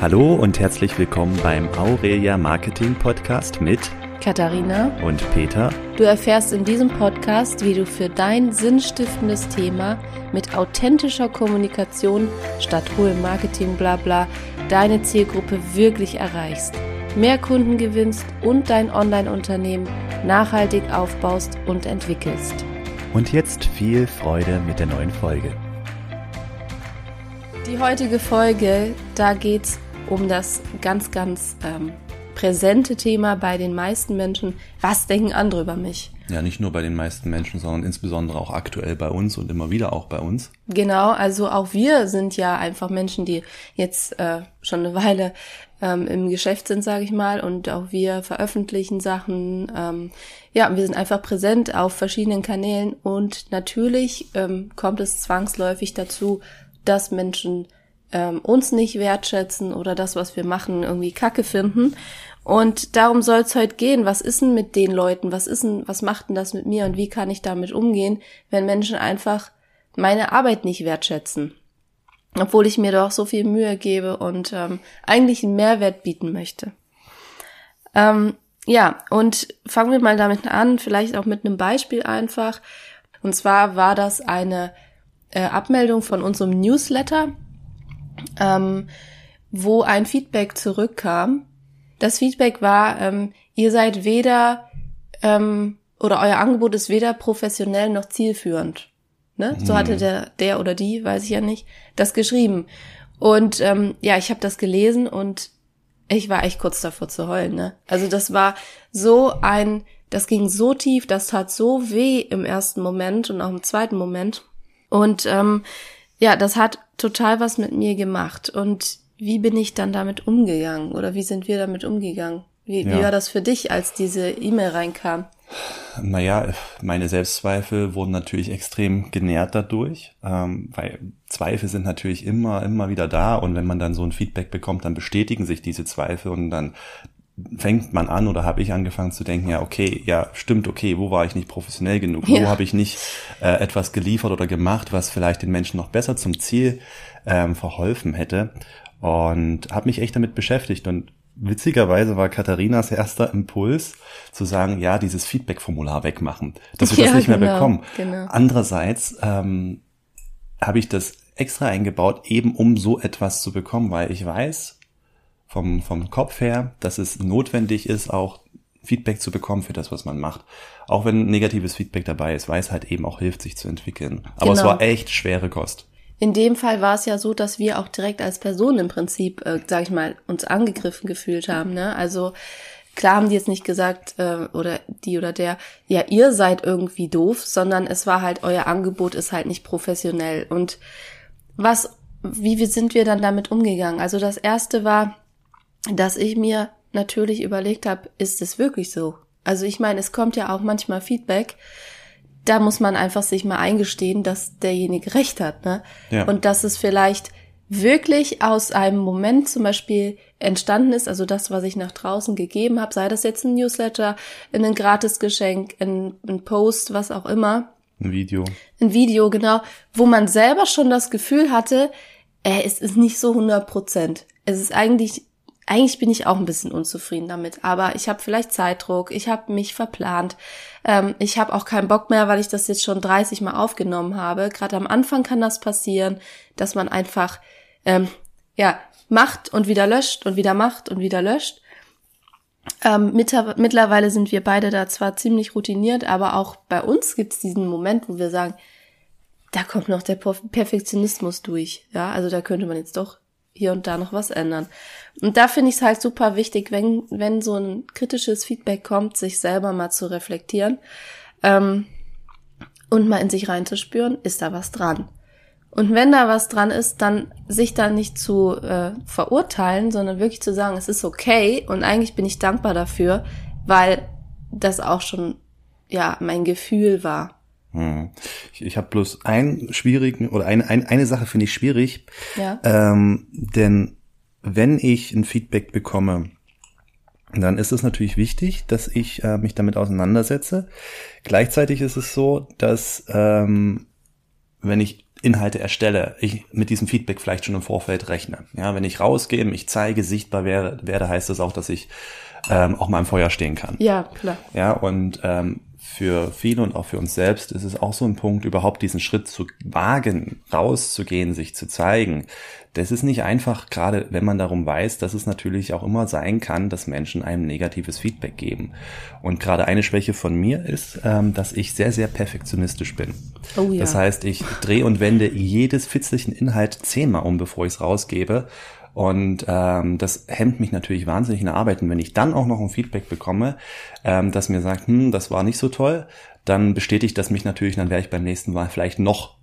Hallo und herzlich willkommen beim Aurelia Marketing Podcast mit Katharina und Peter. Du erfährst in diesem Podcast, wie du für dein sinnstiftendes Thema mit authentischer Kommunikation statt hohem Marketing blabla deine Zielgruppe wirklich erreichst, mehr Kunden gewinnst und dein Online-Unternehmen nachhaltig aufbaust und entwickelst. Und jetzt viel Freude mit der neuen Folge. Die heutige Folge, da geht's um das ganz, ganz ähm, präsente Thema bei den meisten Menschen. Was denken andere über mich? Ja, nicht nur bei den meisten Menschen, sondern insbesondere auch aktuell bei uns und immer wieder auch bei uns. Genau, also auch wir sind ja einfach Menschen, die jetzt äh, schon eine Weile ähm, im Geschäft sind, sage ich mal, und auch wir veröffentlichen Sachen. Ähm, ja, wir sind einfach präsent auf verschiedenen Kanälen und natürlich ähm, kommt es zwangsläufig dazu, dass Menschen ähm, uns nicht wertschätzen oder das, was wir machen, irgendwie Kacke finden. Und darum soll es heute gehen. Was ist denn mit den Leuten? Was ist denn, was macht denn das mit mir und wie kann ich damit umgehen, wenn Menschen einfach meine Arbeit nicht wertschätzen? Obwohl ich mir doch so viel Mühe gebe und ähm, eigentlich einen Mehrwert bieten möchte. Ähm, ja, und fangen wir mal damit an, vielleicht auch mit einem Beispiel einfach. Und zwar war das eine äh, Abmeldung von unserem Newsletter ähm, wo ein Feedback zurückkam. Das Feedback war, ähm, ihr seid weder ähm, oder euer Angebot ist weder professionell noch zielführend. Ne? So hatte mhm. der, der oder die, weiß ich ja nicht, das geschrieben. Und ähm, ja, ich habe das gelesen und ich war echt kurz davor zu heulen. Ne? Also das war so ein, das ging so tief, das tat so weh im ersten Moment und auch im zweiten Moment. Und ähm, ja, das hat total was mit mir gemacht. Und wie bin ich dann damit umgegangen? Oder wie sind wir damit umgegangen? Wie, ja. wie war das für dich, als diese E-Mail reinkam? Naja, meine Selbstzweifel wurden natürlich extrem genährt dadurch, ähm, weil Zweifel sind natürlich immer, immer wieder da und wenn man dann so ein Feedback bekommt, dann bestätigen sich diese Zweifel und dann fängt man an oder habe ich angefangen zu denken, ja, okay, ja, stimmt, okay, wo war ich nicht professionell genug? Ja. Wo habe ich nicht äh, etwas geliefert oder gemacht, was vielleicht den Menschen noch besser zum Ziel ähm, verholfen hätte? Und habe mich echt damit beschäftigt und witzigerweise war Katharinas erster Impuls zu sagen, ja, dieses Feedback-Formular wegmachen, dass wir ja, das nicht genau, mehr bekommen. Genau. Andererseits ähm, habe ich das extra eingebaut, eben um so etwas zu bekommen, weil ich weiß, vom, vom Kopf her, dass es notwendig ist, auch Feedback zu bekommen für das, was man macht. Auch wenn negatives Feedback dabei ist, weil es halt eben auch hilft, sich zu entwickeln. Aber genau. es war echt schwere Kost. In dem Fall war es ja so, dass wir auch direkt als Person im Prinzip, äh, sag ich mal, uns angegriffen gefühlt haben. Ne? Also klar haben die jetzt nicht gesagt, äh, oder die oder der, ja, ihr seid irgendwie doof, sondern es war halt, euer Angebot ist halt nicht professionell. Und was, wie sind wir dann damit umgegangen? Also das erste war, dass ich mir natürlich überlegt habe, ist es wirklich so? Also ich meine, es kommt ja auch manchmal Feedback, da muss man einfach sich mal eingestehen, dass derjenige recht hat, ne? Ja. Und dass es vielleicht wirklich aus einem Moment zum Beispiel entstanden ist, also das, was ich nach draußen gegeben habe, sei das jetzt ein Newsletter, ein Gratisgeschenk, ein, ein Post, was auch immer. Ein Video. Ein Video, genau, wo man selber schon das Gefühl hatte, äh, es ist nicht so 100 Prozent. Es ist eigentlich eigentlich bin ich auch ein bisschen unzufrieden damit, aber ich habe vielleicht Zeitdruck, ich habe mich verplant, ähm, ich habe auch keinen Bock mehr, weil ich das jetzt schon 30 Mal aufgenommen habe. Gerade am Anfang kann das passieren, dass man einfach ähm, ja macht und wieder löscht und wieder macht und wieder löscht. Ähm, mittlerweile sind wir beide da zwar ziemlich routiniert, aber auch bei uns gibt es diesen Moment, wo wir sagen, da kommt noch der Perfektionismus durch. Ja, also da könnte man jetzt doch hier und da noch was ändern. Und da finde ich es halt super wichtig, wenn, wenn so ein kritisches Feedback kommt, sich selber mal zu reflektieren ähm, und mal in sich reinzuspüren, ist da was dran. Und wenn da was dran ist, dann sich da nicht zu äh, verurteilen, sondern wirklich zu sagen, es ist okay und eigentlich bin ich dankbar dafür, weil das auch schon ja mein Gefühl war. Hm. Ich, ich habe bloß einen schwierigen oder eine, eine, eine Sache finde ich schwierig. Ja. Ähm, denn wenn ich ein Feedback bekomme, dann ist es natürlich wichtig, dass ich äh, mich damit auseinandersetze. Gleichzeitig ist es so, dass ähm, wenn ich Inhalte erstelle, ich mit diesem Feedback vielleicht schon im Vorfeld rechne. Ja, wenn ich rausgehe, mich zeige, sichtbar werde, werde heißt das auch, dass ich ähm, auch mal im Feuer stehen kann. Ja, klar. Ja, und ähm, für viele und auch für uns selbst ist es auch so ein Punkt, überhaupt diesen Schritt zu wagen, rauszugehen, sich zu zeigen. Das ist nicht einfach, gerade wenn man darum weiß, dass es natürlich auch immer sein kann, dass Menschen einem negatives Feedback geben. Und gerade eine Schwäche von mir ist, ähm, dass ich sehr, sehr perfektionistisch bin. Oh ja. Das heißt, ich drehe und wende jedes fitzlichen Inhalt zehnmal um, bevor ich es rausgebe. Und ähm, das hemmt mich natürlich wahnsinnig in der Arbeit. Und wenn ich dann auch noch ein Feedback bekomme, ähm, das mir sagt, hm, das war nicht so toll, dann bestätigt das mich natürlich, dann werde ich beim nächsten Mal vielleicht noch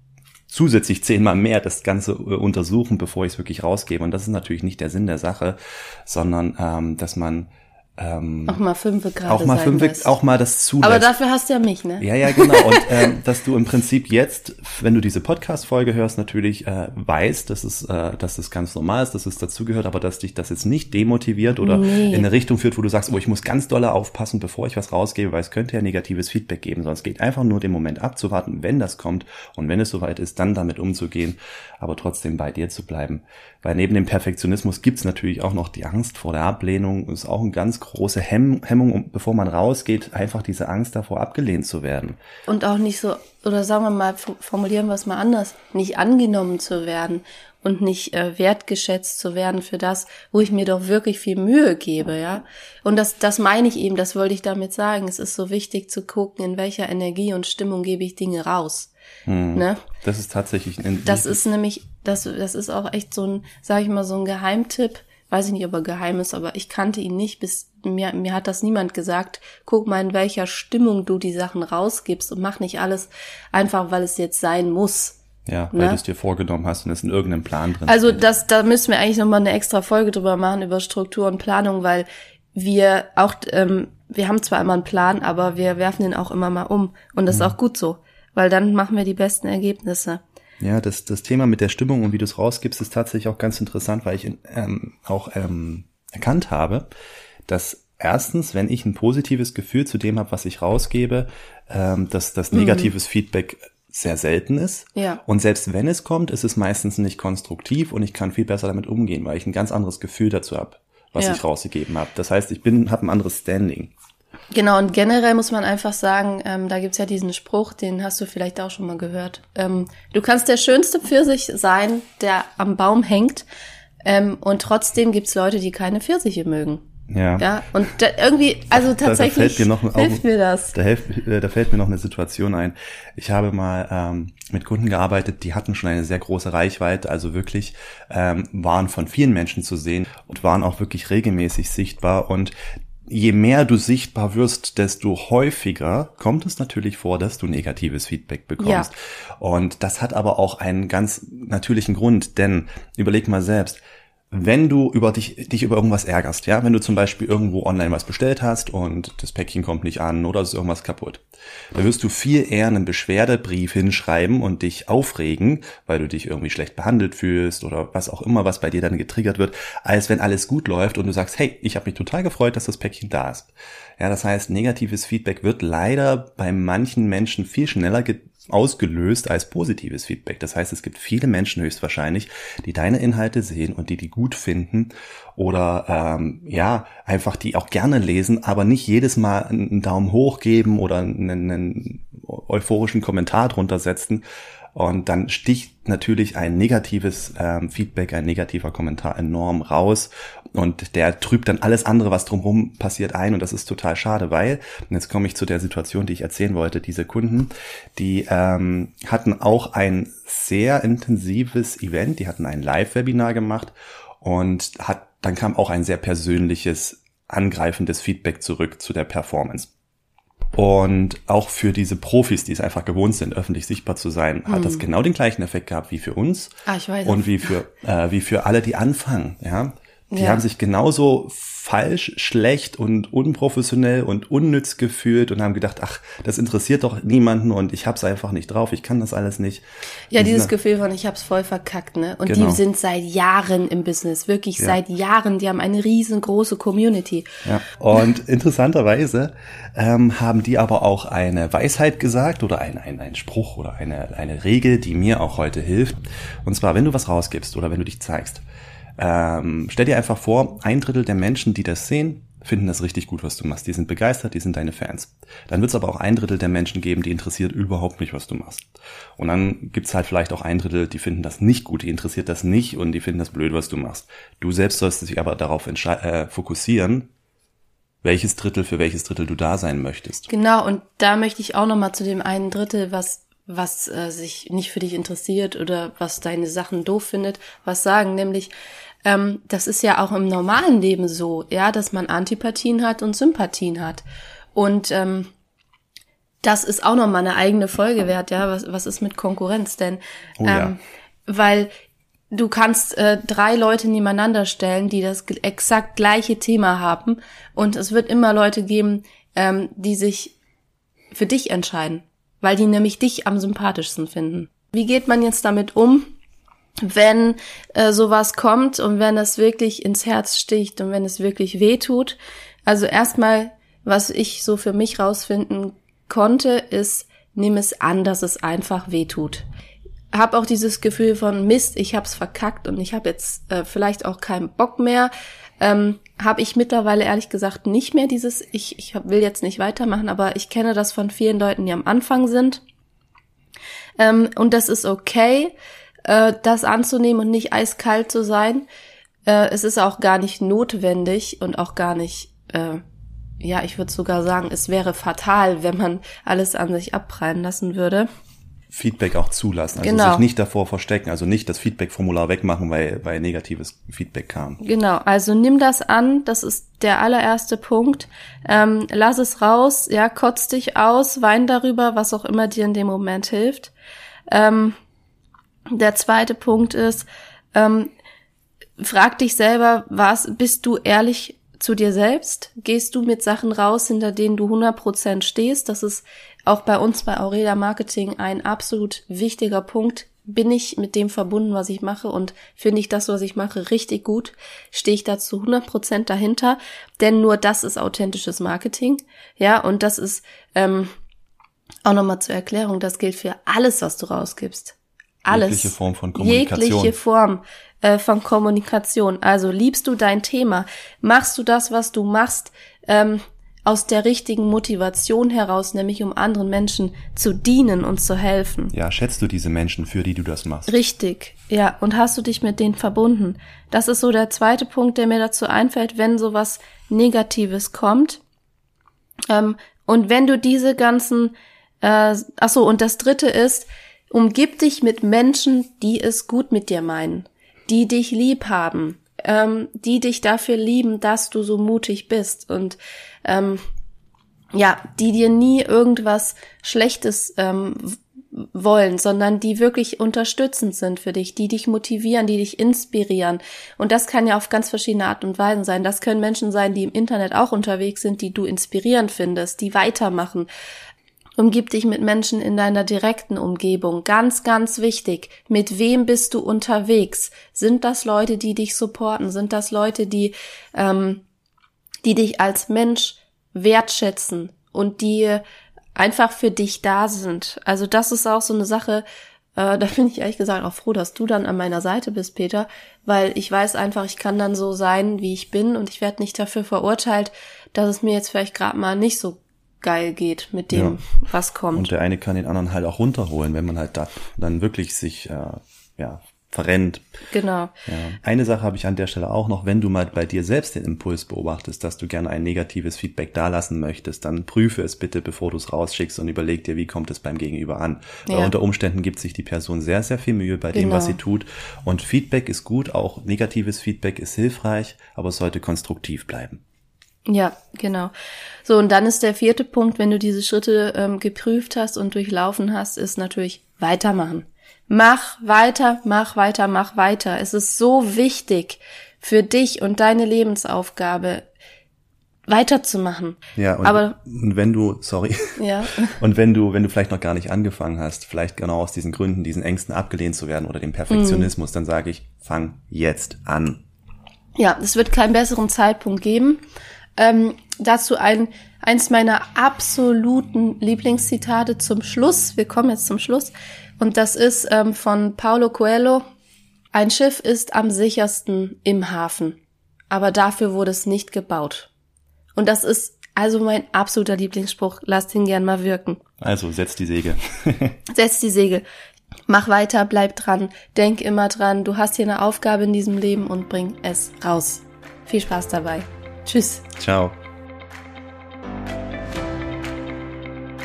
zusätzlich zehnmal mehr das Ganze äh, untersuchen, bevor ich es wirklich rausgebe. Und das ist natürlich nicht der Sinn der Sache, sondern ähm, dass man ähm, auch mal fünf gerade auch mal fünf lässt. auch mal das zulässt. Aber dafür hast du ja mich, ne? Ja, ja, genau. Und ähm, dass du im Prinzip jetzt, wenn du diese Podcast-Folge hörst, natürlich äh, weißt, dass es, äh, dass es ganz normal ist, dass es dazugehört, aber dass dich das jetzt nicht demotiviert oder nee. in eine Richtung führt, wo du sagst, oh, ich muss ganz doll aufpassen, bevor ich was rausgebe, weil es könnte ja negatives Feedback geben, sondern es geht einfach nur den Moment abzuwarten, wenn das kommt und wenn es soweit ist, dann damit umzugehen, aber trotzdem bei dir zu bleiben. Weil neben dem Perfektionismus gibt's natürlich auch noch die Angst vor der Ablehnung, ist auch ein ganz große Hemm Hemmung, bevor man rausgeht, einfach diese Angst davor abgelehnt zu werden. Und auch nicht so, oder sagen wir mal, formulieren wir es mal anders, nicht angenommen zu werden und nicht äh, wertgeschätzt zu werden für das, wo ich mir doch wirklich viel Mühe gebe, ja. Und das, das meine ich eben, das wollte ich damit sagen. Es ist so wichtig zu gucken, in welcher Energie und Stimmung gebe ich Dinge raus. Hm. Ne? Das ist tatsächlich ein Das ist nämlich, das, das ist auch echt so ein, sag ich mal, so ein Geheimtipp. Weiß ich nicht, ob er geheim ist, aber ich kannte ihn nicht, bis mir, mir hat das niemand gesagt. Guck mal, in welcher Stimmung du die Sachen rausgibst und mach nicht alles einfach, weil es jetzt sein muss. Ja, weil ne? du es dir vorgenommen hast und es in irgendeinem Plan drin Also das, da müssen wir eigentlich nochmal eine extra Folge drüber machen, über Struktur und Planung, weil wir auch, ähm, wir haben zwar immer einen Plan, aber wir werfen den auch immer mal um. Und das mhm. ist auch gut so weil dann machen wir die besten Ergebnisse. Ja, das, das Thema mit der Stimmung und wie du es rausgibst, ist tatsächlich auch ganz interessant, weil ich ähm, auch ähm, erkannt habe, dass erstens, wenn ich ein positives Gefühl zu dem habe, was ich rausgebe, ähm, dass das mhm. negatives mhm. Feedback sehr selten ist. Ja. Und selbst wenn es kommt, ist es meistens nicht konstruktiv und ich kann viel besser damit umgehen, weil ich ein ganz anderes Gefühl dazu habe, was ja. ich rausgegeben habe. Das heißt, ich bin habe ein anderes Standing. Genau, und generell muss man einfach sagen, ähm, da gibt's ja diesen Spruch, den hast du vielleicht auch schon mal gehört. Ähm, du kannst der schönste Pfirsich sein, der am Baum hängt, ähm, und trotzdem gibt's Leute, die keine Pfirsiche mögen. Ja. Ja, und da irgendwie, also tatsächlich da, da mir noch, hilft mir das. Da, hilft, äh, da fällt mir noch eine Situation ein. Ich habe mal ähm, mit Kunden gearbeitet, die hatten schon eine sehr große Reichweite, also wirklich ähm, waren von vielen Menschen zu sehen und waren auch wirklich regelmäßig sichtbar. Und je mehr du sichtbar wirst, desto häufiger kommt es natürlich vor, dass du negatives Feedback bekommst. Ja. Und das hat aber auch einen ganz natürlichen Grund, denn überleg mal selbst, wenn du über dich, dich über irgendwas ärgerst, ja, wenn du zum Beispiel irgendwo online was bestellt hast und das Päckchen kommt nicht an oder es ist irgendwas kaputt, da wirst du viel eher einen Beschwerdebrief hinschreiben und dich aufregen, weil du dich irgendwie schlecht behandelt fühlst oder was auch immer, was bei dir dann getriggert wird, als wenn alles gut läuft und du sagst, hey, ich habe mich total gefreut, dass das Päckchen da ist. Ja, das heißt, negatives Feedback wird leider bei manchen Menschen viel schneller ausgelöst als positives Feedback. Das heißt, es gibt viele Menschen höchstwahrscheinlich, die deine Inhalte sehen und die die gut finden oder ähm, ja, einfach die auch gerne lesen, aber nicht jedes Mal einen Daumen hoch geben oder einen, einen euphorischen Kommentar drunter setzen, und dann sticht natürlich ein negatives ähm, Feedback, ein negativer Kommentar enorm raus. Und der trübt dann alles andere, was drumherum passiert, ein. Und das ist total schade, weil, und jetzt komme ich zu der Situation, die ich erzählen wollte, diese Kunden, die ähm, hatten auch ein sehr intensives Event, die hatten ein Live-Webinar gemacht und hat, dann kam auch ein sehr persönliches, angreifendes Feedback zurück zu der Performance. Und auch für diese Profis, die es einfach gewohnt sind, öffentlich sichtbar zu sein, hat das hm. genau den gleichen Effekt gehabt wie für uns. Ah, ich weiß. Und wie für, äh, wie für alle, die anfangen, ja. Die ja. haben sich genauso falsch, schlecht und unprofessionell und unnütz gefühlt und haben gedacht, ach, das interessiert doch niemanden und ich hab's einfach nicht drauf, ich kann das alles nicht. Ja, und dieses Gefühl von, ich hab's voll verkackt, ne? Und genau. die sind seit Jahren im Business, wirklich ja. seit Jahren, die haben eine riesengroße Community. Ja, und interessanterweise ähm, haben die aber auch eine Weisheit gesagt oder ein, ein, ein Spruch oder eine, eine Regel, die mir auch heute hilft. Und zwar, wenn du was rausgibst oder wenn du dich zeigst, ähm, stell dir einfach vor, ein Drittel der Menschen, die das sehen, finden das richtig gut, was du machst. Die sind begeistert, die sind deine Fans. Dann wird es aber auch ein Drittel der Menschen geben, die interessiert überhaupt nicht, was du machst. Und dann gibt's halt vielleicht auch ein Drittel, die finden das nicht gut, die interessiert das nicht und die finden das blöd, was du machst. Du selbst sollst dich aber darauf äh, fokussieren, welches Drittel für welches Drittel du da sein möchtest. Genau, und da möchte ich auch nochmal zu dem einen Drittel, was was äh, sich nicht für dich interessiert oder was deine Sachen doof findet, was sagen, nämlich ähm, das ist ja auch im normalen Leben so, ja, dass man Antipathien hat und Sympathien hat. Und ähm, das ist auch nochmal eine eigene Folge wert, ja. Was, was ist mit Konkurrenz denn? Oh, ja. ähm, weil du kannst äh, drei Leute nebeneinander stellen, die das exakt gleiche Thema haben. Und es wird immer Leute geben, ähm, die sich für dich entscheiden, weil die nämlich dich am sympathischsten finden. Wie geht man jetzt damit um? wenn äh, sowas kommt und wenn es wirklich ins Herz sticht und wenn es wirklich weh tut. Also erstmal, was ich so für mich rausfinden konnte, ist, nimm es an, dass es einfach weh tut. Hab auch dieses Gefühl von Mist, ich hab's verkackt und ich habe jetzt äh, vielleicht auch keinen Bock mehr. Ähm, habe ich mittlerweile ehrlich gesagt nicht mehr dieses, ich, ich will jetzt nicht weitermachen, aber ich kenne das von vielen Leuten, die am Anfang sind. Ähm, und das ist okay äh, das anzunehmen und nicht eiskalt zu sein. Äh, es ist auch gar nicht notwendig und auch gar nicht, äh, ja, ich würde sogar sagen, es wäre fatal, wenn man alles an sich abprallen lassen würde. Feedback auch zulassen, also genau. sich nicht davor verstecken, also nicht das Feedback-Formular wegmachen, weil, weil negatives Feedback kam. Genau, also nimm das an, das ist der allererste Punkt. Ähm, lass es raus, ja, kotz dich aus, wein darüber, was auch immer dir in dem Moment hilft. Ähm, der zweite Punkt ist, ähm, frag dich selber, was, bist du ehrlich zu dir selbst? Gehst du mit Sachen raus, hinter denen du 100% stehst? Das ist auch bei uns bei Aurelia Marketing ein absolut wichtiger Punkt. Bin ich mit dem verbunden, was ich mache und finde ich das, was ich mache, richtig gut? Stehe ich da zu 100% dahinter? Denn nur das ist authentisches Marketing. Ja, und das ist ähm, auch nochmal zur Erklärung, das gilt für alles, was du rausgibst. Alles. Jegliche Form von Kommunikation. Jegliche Form äh, von Kommunikation. Also liebst du dein Thema? Machst du das, was du machst, ähm, aus der richtigen Motivation heraus, nämlich um anderen Menschen zu dienen und zu helfen? Ja, schätzt du diese Menschen, für die du das machst? Richtig, ja. Und hast du dich mit denen verbunden? Das ist so der zweite Punkt, der mir dazu einfällt, wenn sowas Negatives kommt. Ähm, und wenn du diese ganzen, äh, ach so, und das dritte ist, Umgib dich mit Menschen, die es gut mit dir meinen, die dich lieb haben, ähm, die dich dafür lieben, dass du so mutig bist und ähm, ja, die dir nie irgendwas Schlechtes ähm, wollen, sondern die wirklich unterstützend sind für dich, die dich motivieren, die dich inspirieren. Und das kann ja auf ganz verschiedene Art und Weisen sein. Das können Menschen sein, die im Internet auch unterwegs sind, die du inspirierend findest, die weitermachen. Umgib dich mit Menschen in deiner direkten Umgebung. Ganz, ganz wichtig. Mit wem bist du unterwegs? Sind das Leute, die dich supporten? Sind das Leute, die, ähm, die dich als Mensch wertschätzen und die einfach für dich da sind? Also das ist auch so eine Sache, äh, da bin ich ehrlich gesagt auch froh, dass du dann an meiner Seite bist, Peter, weil ich weiß einfach, ich kann dann so sein, wie ich bin und ich werde nicht dafür verurteilt, dass es mir jetzt vielleicht gerade mal nicht so geil geht mit dem, ja. was kommt. Und der eine kann den anderen halt auch runterholen, wenn man halt da dann wirklich sich äh, ja verrennt. Genau. Ja. Eine Sache habe ich an der Stelle auch noch, wenn du mal bei dir selbst den Impuls beobachtest, dass du gerne ein negatives Feedback dalassen möchtest, dann prüfe es bitte, bevor du es rausschickst und überleg dir, wie kommt es beim Gegenüber an. Ja. Weil unter Umständen gibt sich die Person sehr, sehr viel Mühe bei genau. dem, was genau. sie tut. Und Feedback ist gut, auch negatives Feedback ist hilfreich, aber es sollte konstruktiv bleiben. Ja, genau. So, und dann ist der vierte Punkt, wenn du diese Schritte ähm, geprüft hast und durchlaufen hast, ist natürlich weitermachen. Mach weiter, mach weiter, mach weiter. Es ist so wichtig für dich und deine Lebensaufgabe weiterzumachen. Ja, und, Aber, und wenn du, sorry, ja. und wenn du, wenn du vielleicht noch gar nicht angefangen hast, vielleicht genau aus diesen Gründen, diesen Ängsten abgelehnt zu werden oder dem Perfektionismus, dann sage ich, fang jetzt an. Ja, es wird keinen besseren Zeitpunkt geben. Ähm, dazu ein, eins meiner absoluten Lieblingszitate zum Schluss. Wir kommen jetzt zum Schluss. Und das ist ähm, von Paulo Coelho. Ein Schiff ist am sichersten im Hafen. Aber dafür wurde es nicht gebaut. Und das ist also mein absoluter Lieblingsspruch. Lasst ihn gern mal wirken. Also, setz die Segel. setz die Segel. Mach weiter, bleib dran, denk immer dran, du hast hier eine Aufgabe in diesem Leben und bring es raus. Viel Spaß dabei. Tschüss. Ciao.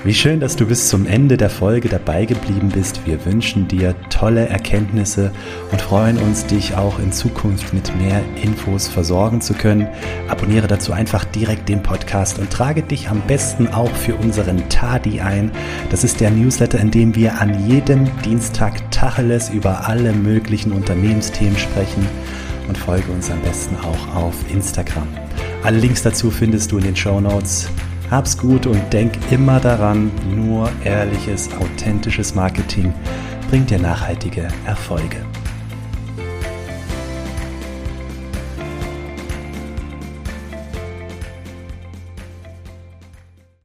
Wie schön, dass du bis zum Ende der Folge dabei geblieben bist. Wir wünschen dir tolle Erkenntnisse und freuen uns, dich auch in Zukunft mit mehr Infos versorgen zu können. Abonniere dazu einfach direkt den Podcast und trage dich am besten auch für unseren Tadi ein. Das ist der Newsletter, in dem wir an jedem Dienstag Tacheles über alle möglichen Unternehmensthemen sprechen und folge uns am besten auch auf Instagram. Alle Links dazu findest du in den Show Notes. Hab's gut und denk immer daran, nur ehrliches, authentisches Marketing bringt dir nachhaltige Erfolge.